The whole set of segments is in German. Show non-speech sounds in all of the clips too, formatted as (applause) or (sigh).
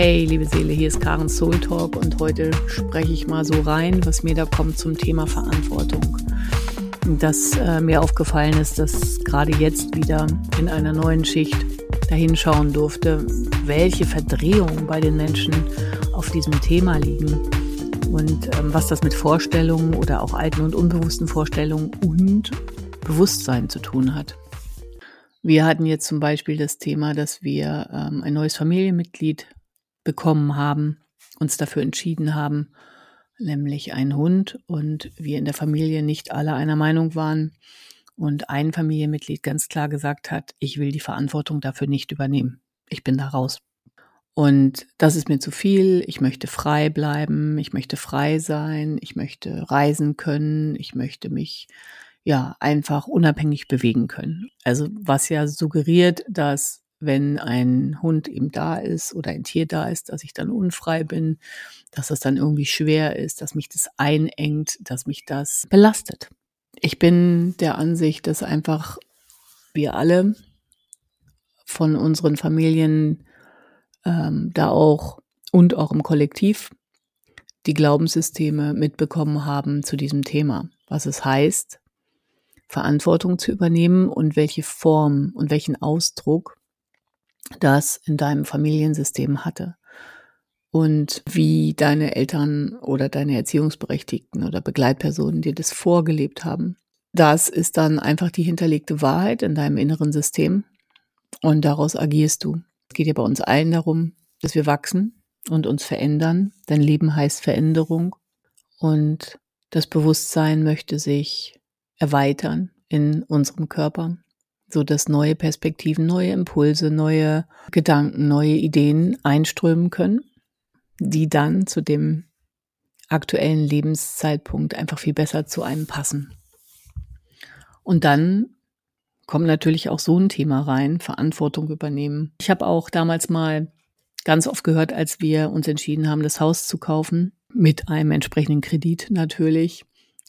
Hey, liebe Seele, hier ist Karen Soul Talk und heute spreche ich mal so rein, was mir da kommt zum Thema Verantwortung. Dass äh, mir aufgefallen ist, dass gerade jetzt wieder in einer neuen Schicht dahinschauen durfte, welche Verdrehungen bei den Menschen auf diesem Thema liegen und ähm, was das mit Vorstellungen oder auch alten und unbewussten Vorstellungen und Bewusstsein zu tun hat. Wir hatten jetzt zum Beispiel das Thema, dass wir ähm, ein neues Familienmitglied bekommen haben, uns dafür entschieden haben, nämlich einen Hund und wir in der Familie nicht alle einer Meinung waren und ein Familienmitglied ganz klar gesagt hat, ich will die Verantwortung dafür nicht übernehmen. Ich bin da raus. Und das ist mir zu viel. Ich möchte frei bleiben. Ich möchte frei sein. Ich möchte reisen können. Ich möchte mich ja einfach unabhängig bewegen können. Also was ja suggeriert, dass wenn ein Hund eben da ist oder ein Tier da ist, dass ich dann unfrei bin, dass das dann irgendwie schwer ist, dass mich das einengt, dass mich das belastet. Ich bin der Ansicht, dass einfach wir alle von unseren Familien ähm, da auch und auch im Kollektiv die Glaubenssysteme mitbekommen haben zu diesem Thema, was es heißt, Verantwortung zu übernehmen und welche Form und welchen Ausdruck das in deinem Familiensystem hatte und wie deine Eltern oder deine Erziehungsberechtigten oder Begleitpersonen dir das vorgelebt haben. Das ist dann einfach die hinterlegte Wahrheit in deinem inneren System und daraus agierst du. Es geht ja bei uns allen darum, dass wir wachsen und uns verändern. Dein Leben heißt Veränderung und das Bewusstsein möchte sich erweitern in unserem Körper, so dass neue Perspektiven, neue Impulse, neue Gedanken, neue Ideen einströmen können, die dann zu dem aktuellen Lebenszeitpunkt einfach viel besser zu einem passen. Und dann kommt natürlich auch so ein Thema rein, Verantwortung übernehmen. Ich habe auch damals mal ganz oft gehört, als wir uns entschieden haben, das Haus zu kaufen, mit einem entsprechenden Kredit natürlich,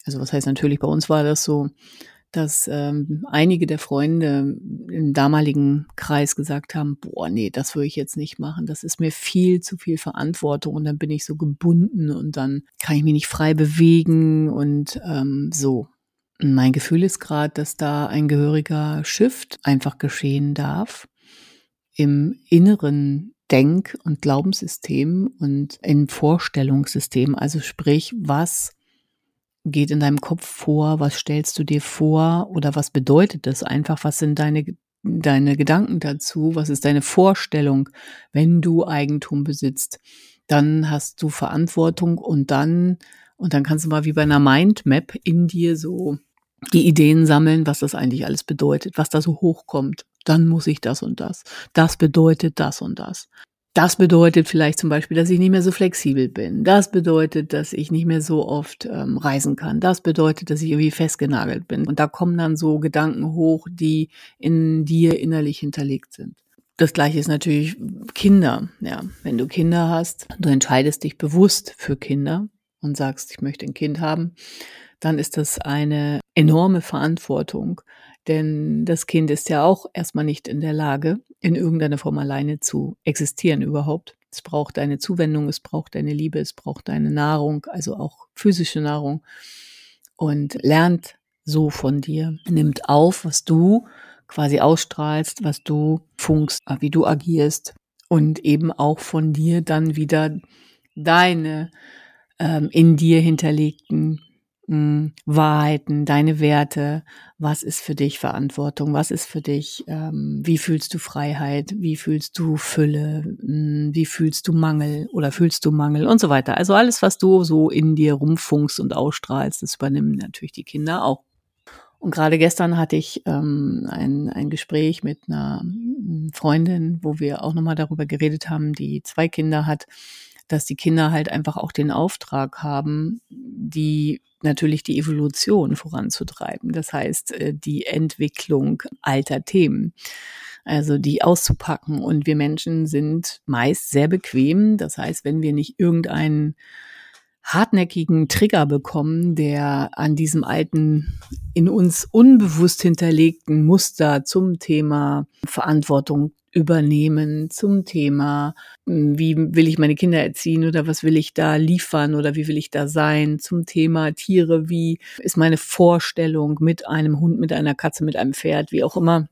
also was heißt natürlich, bei uns war das so, dass ähm, einige der Freunde im damaligen Kreis gesagt haben, boah, nee, das würde ich jetzt nicht machen. Das ist mir viel zu viel Verantwortung und dann bin ich so gebunden und dann kann ich mich nicht frei bewegen und ähm, so. mein Gefühl ist gerade, dass da ein gehöriger Shift einfach geschehen darf im inneren Denk- und Glaubenssystem und im Vorstellungssystem. Also sprich, was geht in deinem Kopf vor? Was stellst du dir vor? Oder was bedeutet das einfach? Was sind deine, deine Gedanken dazu? Was ist deine Vorstellung, wenn du Eigentum besitzt? Dann hast du Verantwortung und dann, und dann kannst du mal wie bei einer Mindmap in dir so die Ideen sammeln, was das eigentlich alles bedeutet, was da so hochkommt. Dann muss ich das und das. Das bedeutet das und das. Das bedeutet vielleicht zum Beispiel, dass ich nicht mehr so flexibel bin. Das bedeutet, dass ich nicht mehr so oft ähm, reisen kann. Das bedeutet, dass ich irgendwie festgenagelt bin. Und da kommen dann so Gedanken hoch, die in dir innerlich hinterlegt sind. Das gleiche ist natürlich Kinder. Ja, wenn du Kinder hast, du entscheidest dich bewusst für Kinder und sagst, ich möchte ein Kind haben, dann ist das eine enorme Verantwortung, denn das Kind ist ja auch erstmal nicht in der Lage, in irgendeiner Form alleine zu existieren überhaupt. Es braucht deine Zuwendung, es braucht deine Liebe, es braucht deine Nahrung, also auch physische Nahrung und lernt so von dir, nimmt auf, was du quasi ausstrahlst, was du funkst, wie du agierst und eben auch von dir dann wieder deine ähm, in dir hinterlegten Wahrheiten, deine Werte, was ist für dich Verantwortung, was ist für dich, ähm, wie fühlst du Freiheit, wie fühlst du Fülle, mh, wie fühlst du Mangel oder fühlst du Mangel? Und so weiter. Also alles, was du so in dir rumfunkst und ausstrahlst, das übernehmen natürlich die Kinder auch. Und gerade gestern hatte ich ähm, ein, ein Gespräch mit einer Freundin, wo wir auch nochmal darüber geredet haben, die zwei Kinder hat, dass die Kinder halt einfach auch den Auftrag haben, die natürlich die Evolution voranzutreiben. Das heißt, äh, die Entwicklung alter Themen. Also die auszupacken. Und wir Menschen sind meist sehr bequem. Das heißt, wenn wir nicht irgendeinen hartnäckigen Trigger bekommen, der an diesem alten, in uns unbewusst hinterlegten Muster zum Thema Verantwortung übernehmen zum Thema, hm, wie will ich meine Kinder erziehen oder was will ich da liefern oder wie will ich da sein, zum Thema Tiere, wie ist meine Vorstellung mit einem Hund, mit einer Katze, mit einem Pferd, wie auch immer.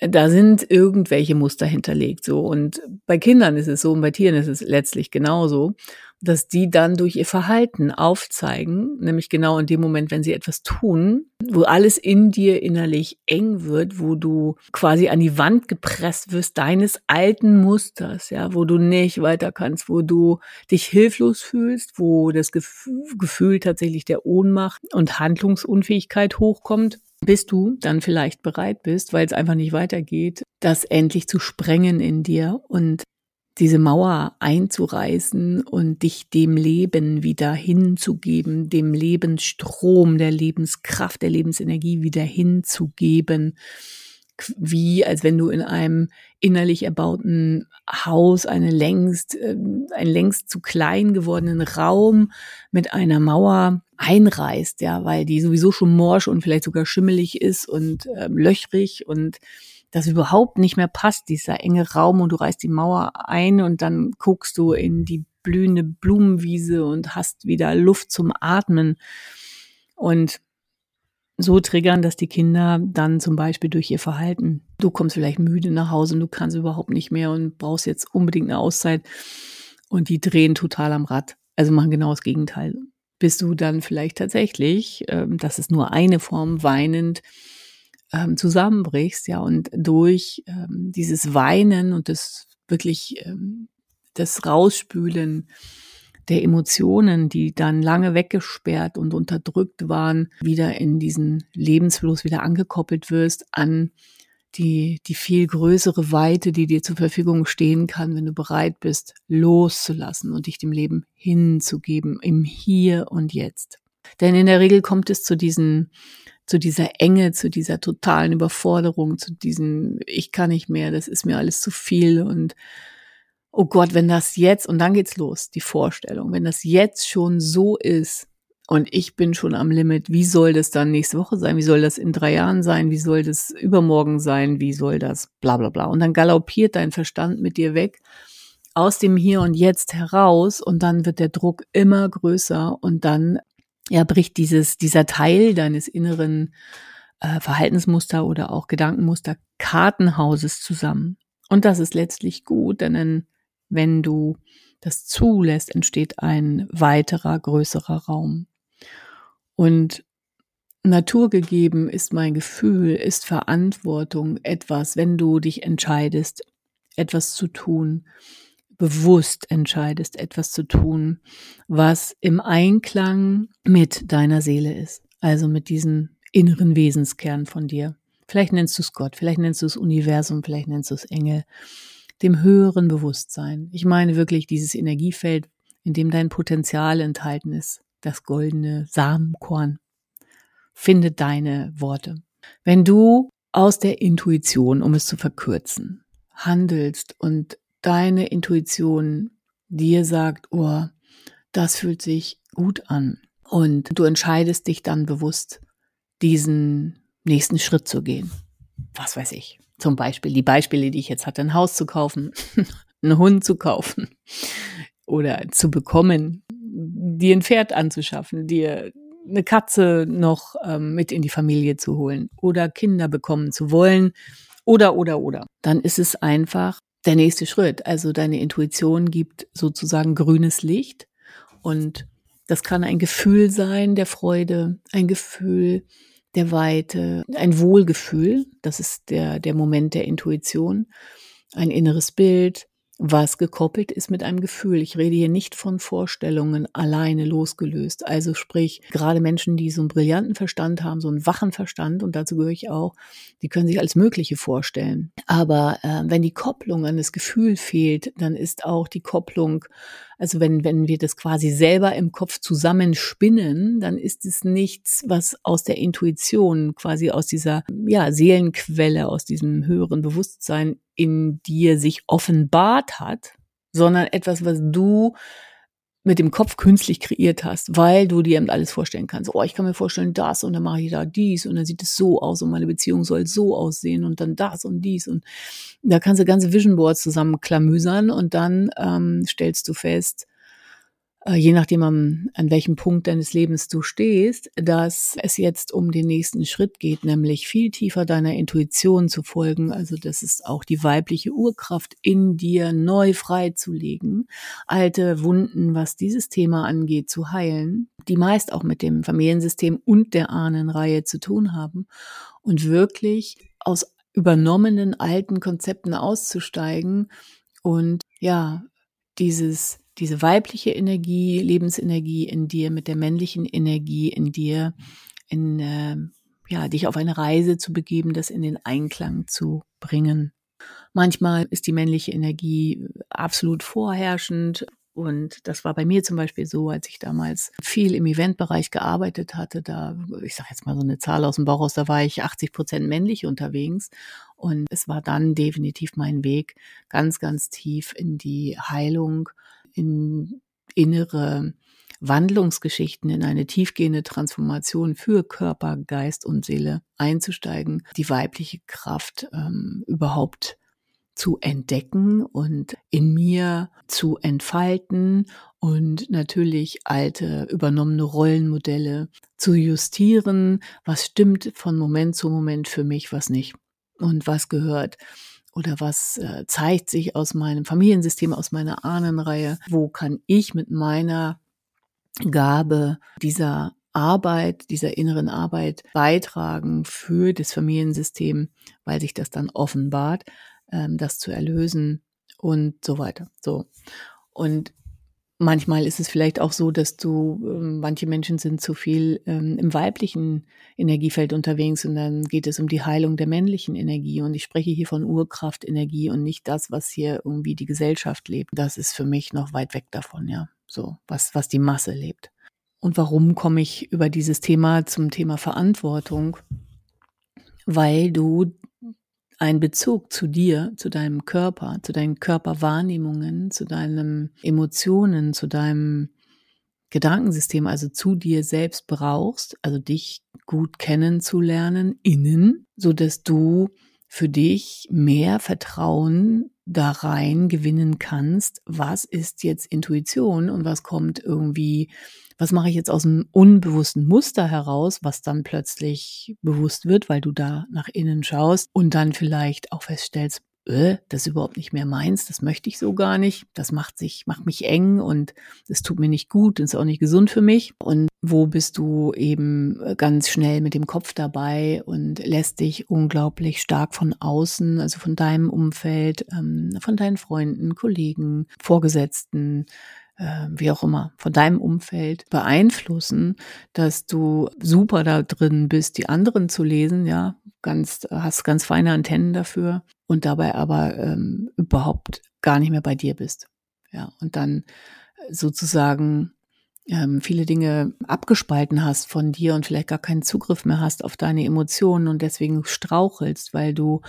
Da sind irgendwelche Muster hinterlegt, so. Und bei Kindern ist es so und bei Tieren ist es letztlich genauso, dass die dann durch ihr Verhalten aufzeigen, nämlich genau in dem Moment, wenn sie etwas tun, wo alles in dir innerlich eng wird, wo du quasi an die Wand gepresst wirst deines alten Musters, ja, wo du nicht weiter kannst, wo du dich hilflos fühlst, wo das Gefühl tatsächlich der Ohnmacht und Handlungsunfähigkeit hochkommt. Bis du dann vielleicht bereit bist, weil es einfach nicht weitergeht, das endlich zu sprengen in dir und diese Mauer einzureißen und dich dem Leben wieder hinzugeben, dem Lebensstrom, der Lebenskraft, der Lebensenergie wieder hinzugeben, wie als wenn du in einem innerlich erbauten Haus eine längst, äh, einen längst zu klein gewordenen Raum mit einer Mauer einreißt, ja, weil die sowieso schon morsch und vielleicht sogar schimmelig ist und äh, löchrig und das überhaupt nicht mehr passt, dieser enge Raum und du reißt die Mauer ein und dann guckst du in die blühende Blumenwiese und hast wieder Luft zum Atmen und so triggern, dass die Kinder dann zum Beispiel durch ihr Verhalten, du kommst vielleicht müde nach Hause und du kannst überhaupt nicht mehr und brauchst jetzt unbedingt eine Auszeit und die drehen total am Rad. Also machen genau das Gegenteil. Bis du dann vielleicht tatsächlich, ähm, das ist nur eine Form, weinend ähm, zusammenbrichst, ja, und durch ähm, dieses Weinen und das wirklich ähm, das Rausspülen der Emotionen, die dann lange weggesperrt und unterdrückt waren, wieder in diesen Lebensfluss wieder angekoppelt wirst an die, die viel größere Weite, die dir zur Verfügung stehen kann, wenn du bereit bist, loszulassen und dich dem Leben hinzugeben, im Hier und Jetzt. Denn in der Regel kommt es zu diesen, zu dieser Enge, zu dieser totalen Überforderung, zu diesem, ich kann nicht mehr, das ist mir alles zu viel und oh Gott, wenn das jetzt, und dann geht's los, die Vorstellung, wenn das jetzt schon so ist und ich bin schon am Limit, wie soll das dann nächste Woche sein? Wie soll das in drei Jahren sein? Wie soll das übermorgen sein? Wie soll das bla bla bla? Und dann galoppiert dein Verstand mit dir weg aus dem Hier und Jetzt heraus und dann wird der Druck immer größer und dann ja, bricht dieses, dieser Teil deines inneren äh, Verhaltensmuster oder auch Gedankenmuster Kartenhauses zusammen. Und das ist letztlich gut, denn wenn du das zulässt, entsteht ein weiterer, größerer Raum. Und naturgegeben ist mein Gefühl, ist Verantwortung etwas, wenn du dich entscheidest, etwas zu tun, bewusst entscheidest, etwas zu tun, was im Einklang mit deiner Seele ist, also mit diesem inneren Wesenskern von dir. Vielleicht nennst du es Gott, vielleicht nennst du es Universum, vielleicht nennst du es Engel, dem höheren Bewusstsein. Ich meine wirklich dieses Energiefeld, in dem dein Potenzial enthalten ist, das goldene Samenkorn. Finde deine Worte. Wenn du aus der Intuition, um es zu verkürzen, handelst und deine Intuition dir sagt, oh, das fühlt sich gut an und du entscheidest dich dann bewusst, diesen nächsten Schritt zu gehen. Was weiß ich. Zum Beispiel die Beispiele, die ich jetzt hatte, ein Haus zu kaufen, (laughs) einen Hund zu kaufen oder zu bekommen, dir ein Pferd anzuschaffen, dir eine Katze noch ähm, mit in die Familie zu holen oder Kinder bekommen zu wollen oder, oder, oder. Dann ist es einfach der nächste Schritt. Also deine Intuition gibt sozusagen grünes Licht und das kann ein Gefühl sein der Freude, ein Gefühl der Weite, ein Wohlgefühl, das ist der, der Moment der Intuition, ein inneres Bild, was gekoppelt ist mit einem Gefühl. Ich rede hier nicht von Vorstellungen alleine losgelöst. Also sprich, gerade Menschen, die so einen brillanten Verstand haben, so einen wachen Verstand, und dazu gehöre ich auch, die können sich alles Mögliche vorstellen. Aber äh, wenn die Kopplung an das Gefühl fehlt, dann ist auch die Kopplung also wenn, wenn wir das quasi selber im Kopf zusammenspinnen, dann ist es nichts, was aus der Intuition, quasi aus dieser ja, Seelenquelle, aus diesem höheren Bewusstsein in dir sich offenbart hat, sondern etwas, was du mit dem Kopf künstlich kreiert hast, weil du dir eben alles vorstellen kannst. Oh, ich kann mir vorstellen das und dann mache ich da dies und dann sieht es so aus und meine Beziehung soll so aussehen und dann das und dies und da kannst du ganze Vision Boards zusammenklamüsern und dann ähm, stellst du fest, je nachdem an, an welchem Punkt deines Lebens du stehst, dass es jetzt um den nächsten Schritt geht, nämlich viel tiefer deiner Intuition zu folgen. Also das ist auch die weibliche Urkraft in dir neu freizulegen, alte Wunden, was dieses Thema angeht, zu heilen, die meist auch mit dem Familiensystem und der Ahnenreihe zu tun haben und wirklich aus übernommenen alten Konzepten auszusteigen und ja, dieses diese weibliche Energie, Lebensenergie in dir mit der männlichen Energie in dir, in, äh, ja, dich auf eine Reise zu begeben, das in den Einklang zu bringen. Manchmal ist die männliche Energie absolut vorherrschend. Und das war bei mir zum Beispiel so, als ich damals viel im Eventbereich gearbeitet hatte. Da, ich sage jetzt mal so eine Zahl aus dem Bauch aus, da war ich 80 Prozent männlich unterwegs. Und es war dann definitiv mein Weg ganz, ganz tief in die Heilung in innere Wandlungsgeschichten, in eine tiefgehende Transformation für Körper, Geist und Seele einzusteigen, die weibliche Kraft ähm, überhaupt zu entdecken und in mir zu entfalten und natürlich alte übernommene Rollenmodelle zu justieren, was stimmt von Moment zu Moment für mich, was nicht? Und was gehört oder was äh, zeigt sich aus meinem Familiensystem, aus meiner Ahnenreihe? Wo kann ich mit meiner Gabe dieser Arbeit, dieser inneren Arbeit beitragen für das Familiensystem, weil sich das dann offenbart, ähm, das zu erlösen und so weiter. So. Und Manchmal ist es vielleicht auch so, dass du, ähm, manche Menschen sind zu viel ähm, im weiblichen Energiefeld unterwegs und dann geht es um die Heilung der männlichen Energie. Und ich spreche hier von Urkraftenergie und nicht das, was hier irgendwie die Gesellschaft lebt. Das ist für mich noch weit weg davon, ja. So, was, was die Masse lebt. Und warum komme ich über dieses Thema zum Thema Verantwortung? Weil du ein Bezug zu dir, zu deinem Körper, zu deinen Körperwahrnehmungen, zu deinen Emotionen, zu deinem Gedankensystem, also zu dir selbst brauchst, also dich gut kennenzulernen innen, so dass du für dich mehr Vertrauen da rein gewinnen kannst, was ist jetzt Intuition und was kommt irgendwie was mache ich jetzt aus einem unbewussten Muster heraus, was dann plötzlich bewusst wird, weil du da nach innen schaust und dann vielleicht auch feststellst, äh, das ist überhaupt nicht mehr meins, das möchte ich so gar nicht, das macht sich, macht mich eng und es tut mir nicht gut und ist auch nicht gesund für mich. Und wo bist du eben ganz schnell mit dem Kopf dabei und lässt dich unglaublich stark von außen, also von deinem Umfeld, ähm, von deinen Freunden, Kollegen, Vorgesetzten, äh, wie auch immer, von deinem Umfeld beeinflussen, dass du super da drin bist, die anderen zu lesen, ja, ganz, hast ganz feine Antennen dafür und dabei aber ähm, überhaupt gar nicht mehr bei dir bist. Ja, und dann sozusagen ähm, viele Dinge abgespalten hast von dir und vielleicht gar keinen Zugriff mehr hast auf deine Emotionen und deswegen strauchelst, weil du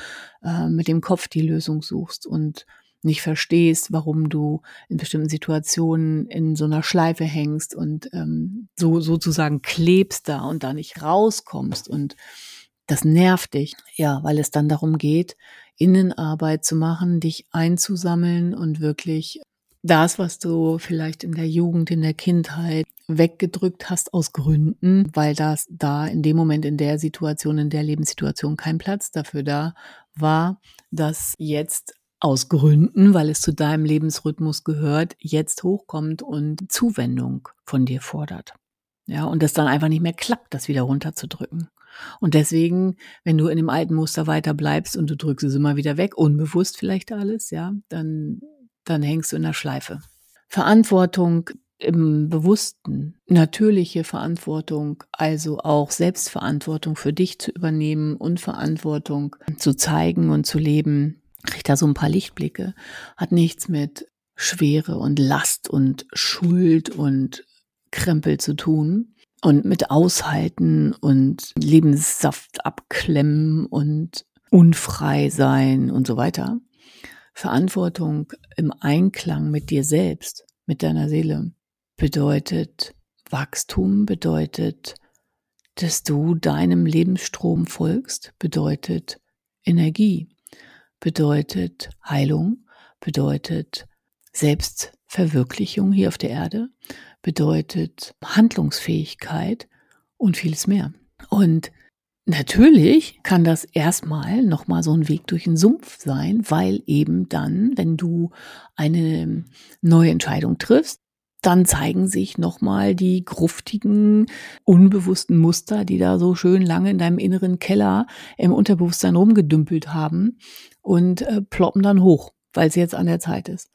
äh, mit dem Kopf die Lösung suchst und nicht verstehst, warum du in bestimmten Situationen in so einer Schleife hängst und ähm, so sozusagen klebst da und da nicht rauskommst und das nervt dich, ja, weil es dann darum geht, Innenarbeit zu machen, dich einzusammeln und wirklich das, was du vielleicht in der Jugend, in der Kindheit weggedrückt hast aus Gründen, weil das da in dem Moment, in der Situation, in der Lebenssituation kein Platz dafür da war, dass jetzt aus Gründen, weil es zu deinem Lebensrhythmus gehört, jetzt hochkommt und Zuwendung von dir fordert. Ja, und das dann einfach nicht mehr klappt, das wieder runterzudrücken. Und deswegen, wenn du in dem alten Muster weiter bleibst und du drückst es immer wieder weg, unbewusst vielleicht alles, ja, dann, dann hängst du in der Schleife. Verantwortung im Bewussten, natürliche Verantwortung, also auch Selbstverantwortung für dich zu übernehmen und Verantwortung zu zeigen und zu leben, kriegt da so ein paar Lichtblicke, hat nichts mit Schwere und Last und Schuld und Krempel zu tun und mit Aushalten und Lebenssaft abklemmen und unfrei sein und so weiter. Verantwortung im Einklang mit dir selbst, mit deiner Seele, bedeutet Wachstum, bedeutet, dass du deinem Lebensstrom folgst, bedeutet Energie, bedeutet Heilung, bedeutet Selbstverwirklichung hier auf der Erde, bedeutet Handlungsfähigkeit und vieles mehr. Und Natürlich kann das erstmal nochmal so ein Weg durch den Sumpf sein, weil eben dann, wenn du eine neue Entscheidung triffst, dann zeigen sich nochmal die gruftigen, unbewussten Muster, die da so schön lange in deinem inneren Keller im Unterbewusstsein rumgedümpelt haben und äh, ploppen dann hoch, weil es jetzt an der Zeit ist.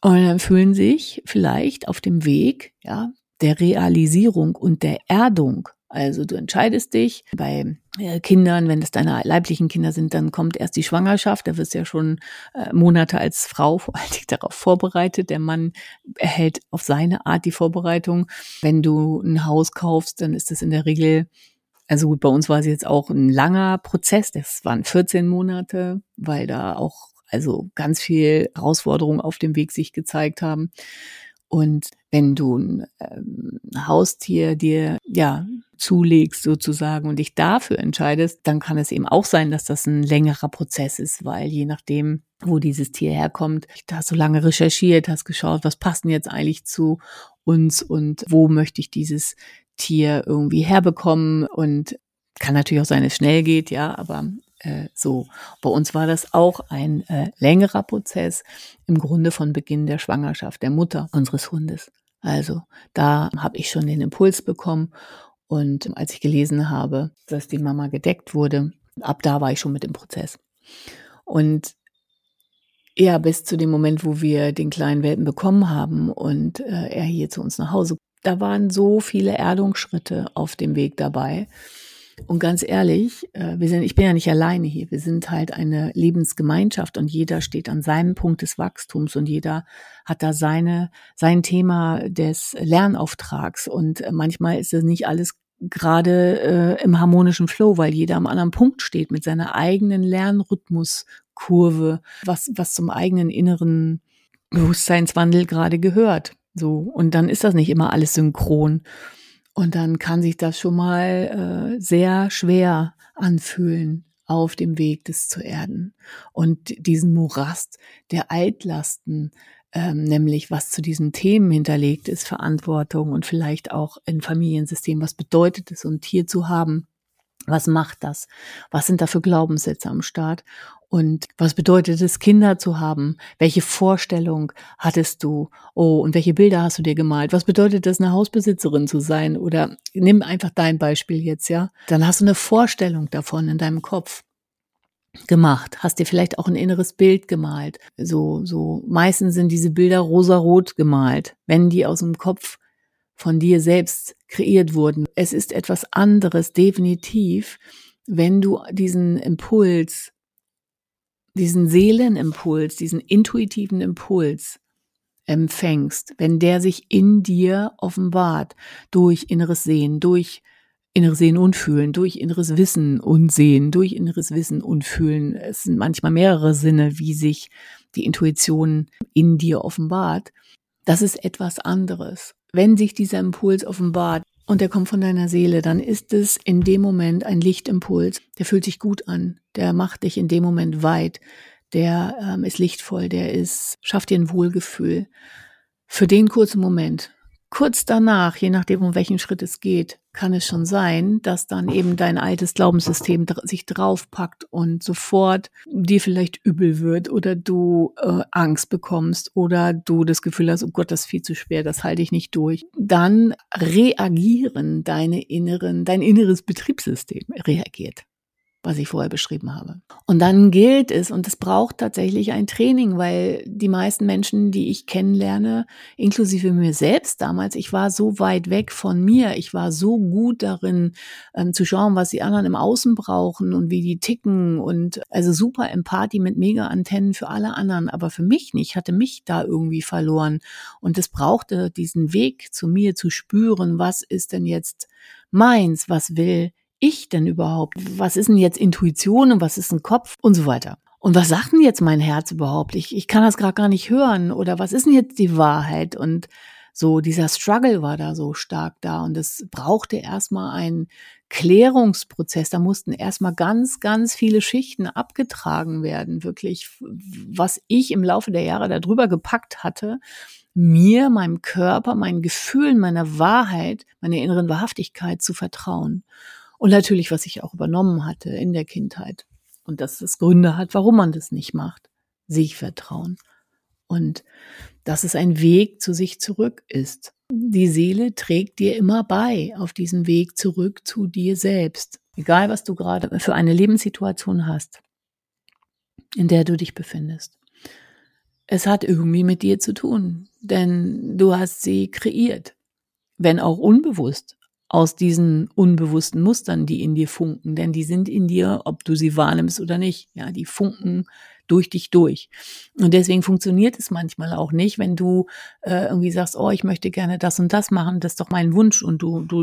Und dann fühlen sich vielleicht auf dem Weg, ja, der Realisierung und der Erdung also du entscheidest dich bei äh, Kindern, wenn es deine leiblichen Kinder sind, dann kommt erst die Schwangerschaft. Da wirst du ja schon äh, Monate als Frau (laughs) vor allen Dingen darauf vorbereitet. Der Mann erhält auf seine Art die Vorbereitung. Wenn du ein Haus kaufst, dann ist das in der Regel also gut, bei uns war es jetzt auch ein langer Prozess. Das waren 14 Monate, weil da auch also ganz viel Herausforderungen auf dem Weg sich gezeigt haben. Und wenn du ein ähm, Haustier dir ja zulegst sozusagen und dich dafür entscheidest, dann kann es eben auch sein, dass das ein längerer Prozess ist, weil je nachdem, wo dieses Tier herkommt, da hast du lange recherchiert, hast geschaut, was passt denn jetzt eigentlich zu uns und wo möchte ich dieses Tier irgendwie herbekommen und kann natürlich auch sein, es schnell geht, ja, aber äh, so. Bei uns war das auch ein äh, längerer Prozess im Grunde von Beginn der Schwangerschaft der Mutter unseres Hundes. Also da habe ich schon den Impuls bekommen und als ich gelesen habe, dass die Mama gedeckt wurde, ab da war ich schon mit im Prozess. Und ja, bis zu dem Moment, wo wir den kleinen Welpen bekommen haben und äh, er hier zu uns nach Hause, da waren so viele Erdungsschritte auf dem Weg dabei. Und ganz ehrlich, äh, wir sind, ich bin ja nicht alleine hier. Wir sind halt eine Lebensgemeinschaft und jeder steht an seinem Punkt des Wachstums und jeder hat da seine, sein Thema des Lernauftrags. Und manchmal ist das nicht alles gerade äh, im harmonischen Flow, weil jeder am anderen Punkt steht mit seiner eigenen Lernrhythmuskurve, was, was zum eigenen inneren Bewusstseinswandel gerade gehört. So. Und dann ist das nicht immer alles synchron. Und dann kann sich das schon mal äh, sehr schwer anfühlen auf dem Weg des zu erden. Und diesen Morast der Altlasten, ähm, nämlich was zu diesen Themen hinterlegt ist, Verantwortung und vielleicht auch in Familiensystem, was bedeutet es, ein Tier zu haben, was macht das? Was sind da für Glaubenssätze am Start? Und was bedeutet es, Kinder zu haben? Welche Vorstellung hattest du? Oh, und welche Bilder hast du dir gemalt? Was bedeutet es, eine Hausbesitzerin zu sein? Oder nimm einfach dein Beispiel jetzt, ja? Dann hast du eine Vorstellung davon in deinem Kopf gemacht, hast dir vielleicht auch ein inneres Bild gemalt. So, so, meistens sind diese Bilder rosarot gemalt, wenn die aus dem Kopf von dir selbst kreiert wurden. Es ist etwas anderes, definitiv, wenn du diesen Impuls, diesen Seelenimpuls, diesen intuitiven Impuls empfängst, wenn der sich in dir offenbart durch inneres Sehen, durch inneres Sehen und Fühlen, durch inneres Wissen und Sehen, durch inneres Wissen und Fühlen. Es sind manchmal mehrere Sinne, wie sich die Intuition in dir offenbart. Das ist etwas anderes wenn sich dieser Impuls offenbart und der kommt von deiner Seele, dann ist es in dem Moment ein Lichtimpuls. Der fühlt sich gut an. Der macht dich in dem Moment weit. Der ähm, ist lichtvoll. Der ist, schafft dir ein Wohlgefühl. Für den kurzen Moment kurz danach, je nachdem, um welchen Schritt es geht, kann es schon sein, dass dann eben dein altes Glaubenssystem sich draufpackt und sofort dir vielleicht übel wird oder du äh, Angst bekommst oder du das Gefühl hast, oh Gott, das ist viel zu schwer, das halte ich nicht durch. Dann reagieren deine inneren, dein inneres Betriebssystem reagiert was ich vorher beschrieben habe. Und dann gilt es, und es braucht tatsächlich ein Training, weil die meisten Menschen, die ich kennenlerne, inklusive mir selbst damals, ich war so weit weg von mir, ich war so gut darin ähm, zu schauen, was die anderen im Außen brauchen und wie die ticken und also super Empathie mit Mega-Antennen für alle anderen, aber für mich nicht, hatte mich da irgendwie verloren. Und es brauchte diesen Weg zu mir zu spüren, was ist denn jetzt meins, was will ich denn überhaupt? Was ist denn jetzt Intuition und was ist ein Kopf und so weiter? Und was sagt denn jetzt mein Herz überhaupt? Ich, ich kann das gerade gar nicht hören. Oder was ist denn jetzt die Wahrheit? Und So, dieser Struggle war da so stark da und es brauchte erstmal einen Klärungsprozess. Da mussten erstmal ganz, ganz viele Schichten abgetragen werden, wirklich, was ich im Laufe der Jahre darüber gepackt hatte, mir, meinem Körper, meinen Gefühlen, meiner Wahrheit, meiner inneren Wahrhaftigkeit zu vertrauen. Und natürlich, was ich auch übernommen hatte in der Kindheit. Und dass es Gründe hat, warum man das nicht macht. Sich vertrauen. Und dass es ein Weg zu sich zurück ist. Die Seele trägt dir immer bei auf diesem Weg zurück zu dir selbst. Egal, was du gerade für eine Lebenssituation hast, in der du dich befindest. Es hat irgendwie mit dir zu tun, denn du hast sie kreiert, wenn auch unbewusst aus diesen unbewussten Mustern, die in dir funken, denn die sind in dir, ob du sie wahrnimmst oder nicht. Ja, die funken durch dich durch. Und deswegen funktioniert es manchmal auch nicht, wenn du äh, irgendwie sagst, oh, ich möchte gerne das und das machen, das ist doch mein Wunsch und du, du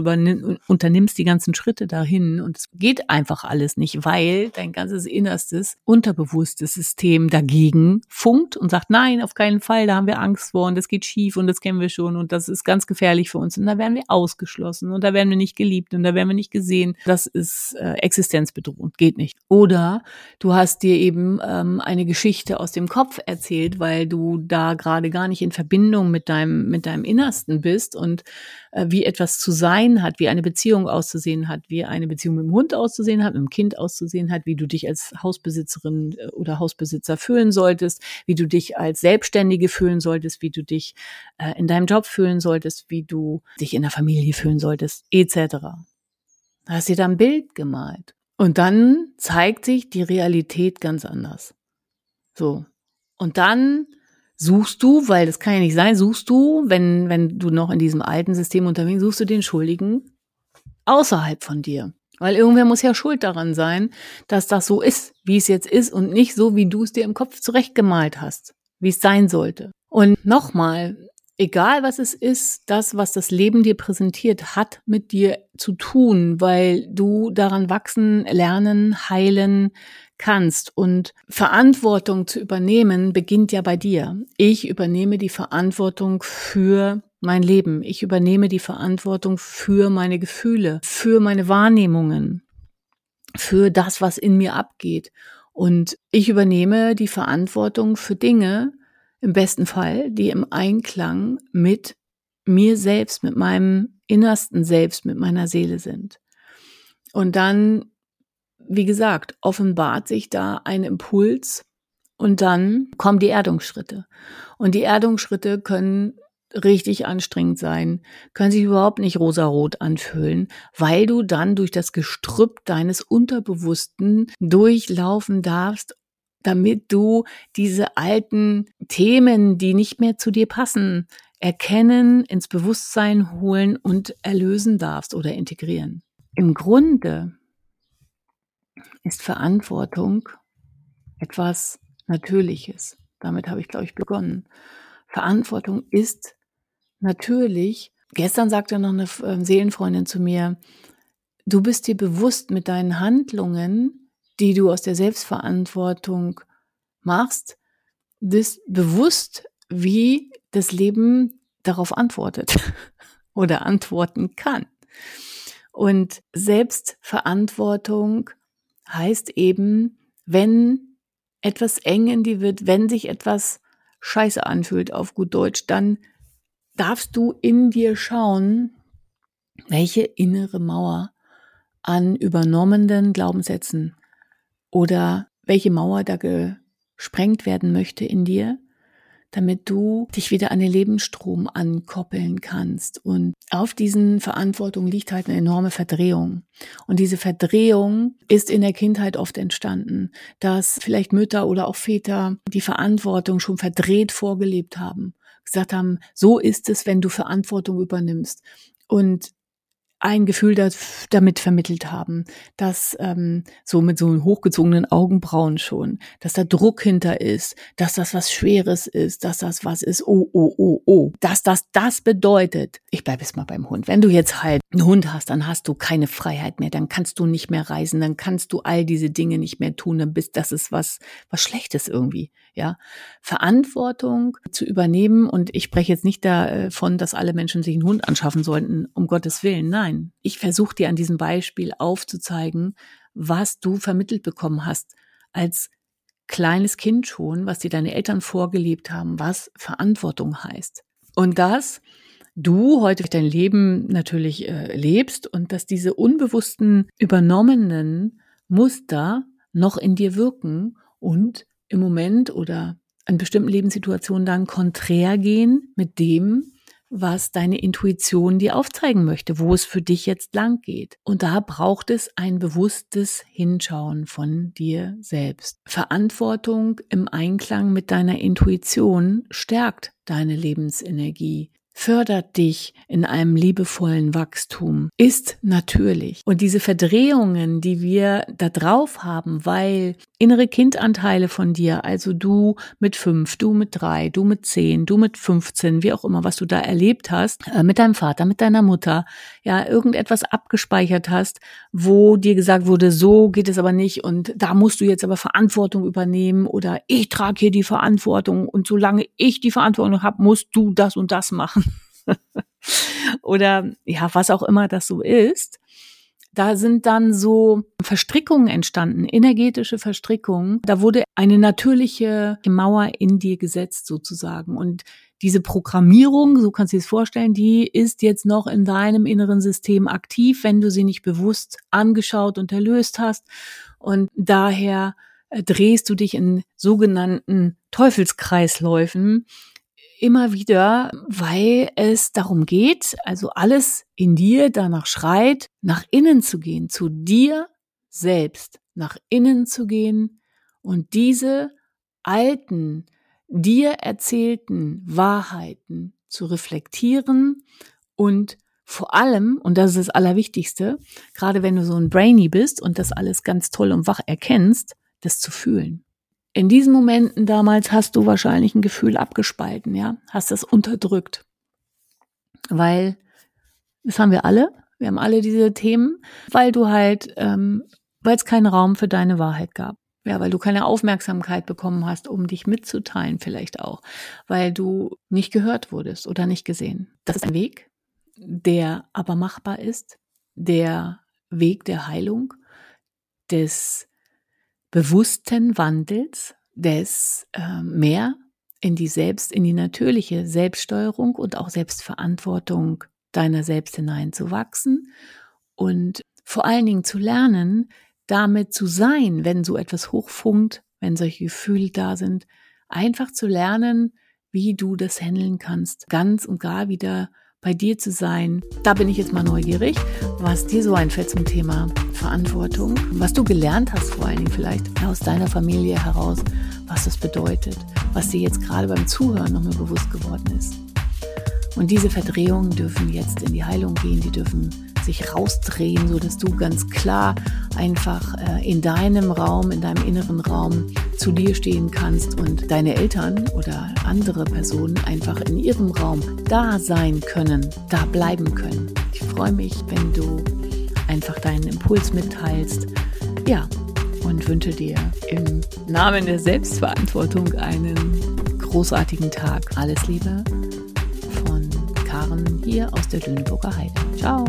unternimmst die ganzen Schritte dahin und es geht einfach alles nicht, weil dein ganzes innerstes, unterbewusstes System dagegen funkt und sagt, nein, auf keinen Fall, da haben wir Angst vor und das geht schief und das kennen wir schon und das ist ganz gefährlich für uns und da werden wir ausgeschlossen und da werden wir nicht geliebt und da werden wir nicht gesehen. Das ist äh, existenzbedrohend, geht nicht. Oder du hast dir eben ähm, ein eine Geschichte aus dem Kopf erzählt, weil du da gerade gar nicht in Verbindung mit deinem, mit deinem Innersten bist und äh, wie etwas zu sein hat, wie eine Beziehung auszusehen hat, wie eine Beziehung mit dem Hund auszusehen hat, mit dem Kind auszusehen hat, wie du dich als Hausbesitzerin äh, oder Hausbesitzer fühlen solltest, wie du dich als Selbstständige fühlen solltest, wie du dich äh, in deinem Job fühlen solltest, wie du dich in der Familie fühlen solltest, etc. Da hast dir da ein Bild gemalt. Und dann zeigt sich die Realität ganz anders. So. Und dann suchst du, weil das kann ja nicht sein, suchst du, wenn, wenn du noch in diesem alten System unterwegs suchst du den Schuldigen außerhalb von dir. Weil irgendwer muss ja schuld daran sein, dass das so ist, wie es jetzt ist und nicht so, wie du es dir im Kopf zurechtgemalt hast, wie es sein sollte. Und nochmal, egal was es ist, das, was das Leben dir präsentiert, hat mit dir zu tun, weil du daran wachsen, lernen, heilen, kannst. Und Verantwortung zu übernehmen beginnt ja bei dir. Ich übernehme die Verantwortung für mein Leben. Ich übernehme die Verantwortung für meine Gefühle, für meine Wahrnehmungen, für das, was in mir abgeht. Und ich übernehme die Verantwortung für Dinge, im besten Fall, die im Einklang mit mir selbst, mit meinem innersten Selbst, mit meiner Seele sind. Und dann wie gesagt, offenbart sich da ein Impuls und dann kommen die Erdungsschritte. Und die Erdungsschritte können richtig anstrengend sein, können sich überhaupt nicht rosarot anfühlen, weil du dann durch das Gestrüpp deines Unterbewussten durchlaufen darfst, damit du diese alten Themen, die nicht mehr zu dir passen, erkennen, ins Bewusstsein holen und erlösen darfst oder integrieren. Im Grunde ist Verantwortung etwas Natürliches. Damit habe ich, glaube ich, begonnen. Verantwortung ist natürlich, gestern sagte noch eine ähm, Seelenfreundin zu mir, du bist dir bewusst mit deinen Handlungen, die du aus der Selbstverantwortung machst, bist bewusst, wie das Leben darauf antwortet (laughs) oder antworten kann. Und Selbstverantwortung heißt eben, wenn etwas eng in dir wird, wenn sich etwas scheiße anfühlt auf gut Deutsch, dann darfst du in dir schauen, welche innere Mauer an übernommenen Glaubenssätzen oder welche Mauer da gesprengt werden möchte in dir, damit du dich wieder an den Lebensstrom ankoppeln kannst. Und auf diesen Verantwortungen liegt halt eine enorme Verdrehung. Und diese Verdrehung ist in der Kindheit oft entstanden, dass vielleicht Mütter oder auch Väter die Verantwortung schon verdreht vorgelebt haben gesagt haben, so ist es, wenn du Verantwortung übernimmst. Und ein Gefühl damit vermittelt haben, dass ähm, so mit so hochgezogenen Augenbrauen schon, dass da Druck hinter ist, dass das was Schweres ist, dass das was ist, oh, oh, oh, oh, dass das das bedeutet. Ich bleibe jetzt mal beim Hund. Wenn du jetzt halt einen Hund hast, dann hast du keine Freiheit mehr, dann kannst du nicht mehr reisen, dann kannst du all diese Dinge nicht mehr tun, dann bist das ist was was schlechtes irgendwie, ja? Verantwortung zu übernehmen und ich spreche jetzt nicht davon, dass alle Menschen sich einen Hund anschaffen sollten, um Gottes Willen. Nein, ich versuche dir an diesem Beispiel aufzuzeigen, was du vermittelt bekommen hast als kleines Kind schon, was dir deine Eltern vorgelebt haben, was Verantwortung heißt. Und das du heute dein Leben natürlich äh, lebst und dass diese unbewussten übernommenen Muster noch in dir wirken und im Moment oder an bestimmten Lebenssituationen dann konträr gehen mit dem, was deine Intuition dir aufzeigen möchte, wo es für dich jetzt lang geht. Und da braucht es ein bewusstes Hinschauen von dir selbst. Verantwortung im Einklang mit deiner Intuition stärkt deine Lebensenergie fördert dich in einem liebevollen Wachstum, ist natürlich. Und diese Verdrehungen, die wir da drauf haben, weil innere Kindanteile von dir, also du mit fünf, du mit drei, du mit zehn, du mit 15, wie auch immer, was du da erlebt hast, äh, mit deinem Vater, mit deiner Mutter, ja, irgendetwas abgespeichert hast, wo dir gesagt wurde, so geht es aber nicht und da musst du jetzt aber Verantwortung übernehmen oder ich trage hier die Verantwortung und solange ich die Verantwortung habe, musst du das und das machen. (laughs) oder ja, was auch immer das so ist. Da sind dann so Verstrickungen entstanden, energetische Verstrickungen. Da wurde eine natürliche Mauer in dir gesetzt sozusagen. Und diese Programmierung, so kannst du dir es vorstellen, die ist jetzt noch in deinem inneren System aktiv, wenn du sie nicht bewusst angeschaut und erlöst hast. Und daher äh, drehst du dich in sogenannten Teufelskreisläufen, immer wieder, weil es darum geht, also alles in dir danach schreit, nach innen zu gehen, zu dir selbst, nach innen zu gehen und diese alten, dir erzählten Wahrheiten zu reflektieren und vor allem, und das ist das Allerwichtigste, gerade wenn du so ein Brainy bist und das alles ganz toll und wach erkennst, das zu fühlen. In diesen Momenten damals hast du wahrscheinlich ein Gefühl abgespalten, ja, hast das unterdrückt. Weil, das haben wir alle, wir haben alle diese Themen, weil du halt, ähm, weil es keinen Raum für deine Wahrheit gab. Ja, weil du keine Aufmerksamkeit bekommen hast, um dich mitzuteilen vielleicht auch, weil du nicht gehört wurdest oder nicht gesehen. Das ist ein Weg, der aber machbar ist, der Weg der Heilung, des bewussten Wandels, des äh, mehr in die Selbst, in die natürliche Selbststeuerung und auch Selbstverantwortung deiner selbst hineinzuwachsen und vor allen Dingen zu lernen, damit zu sein, wenn so etwas hochfunkt, wenn solche Gefühle da sind, einfach zu lernen, wie du das handeln kannst, ganz und gar wieder bei dir zu sein. Da bin ich jetzt mal neugierig, was dir so einfällt zum Thema Verantwortung, was du gelernt hast, vor allen Dingen vielleicht aus deiner Familie heraus, was das bedeutet, was dir jetzt gerade beim Zuhören nochmal bewusst geworden ist. Und diese Verdrehungen dürfen jetzt in die Heilung gehen, die dürfen sich rausdrehen, so dass du ganz klar einfach äh, in deinem Raum, in deinem inneren Raum zu dir stehen kannst und deine Eltern oder andere Personen einfach in ihrem Raum da sein können, da bleiben können. Ich freue mich, wenn du einfach deinen Impuls mitteilst. Ja, und wünsche dir im Namen der Selbstverantwortung einen großartigen Tag. Alles Liebe von Karen hier aus der Lüneburger Heide. Ciao.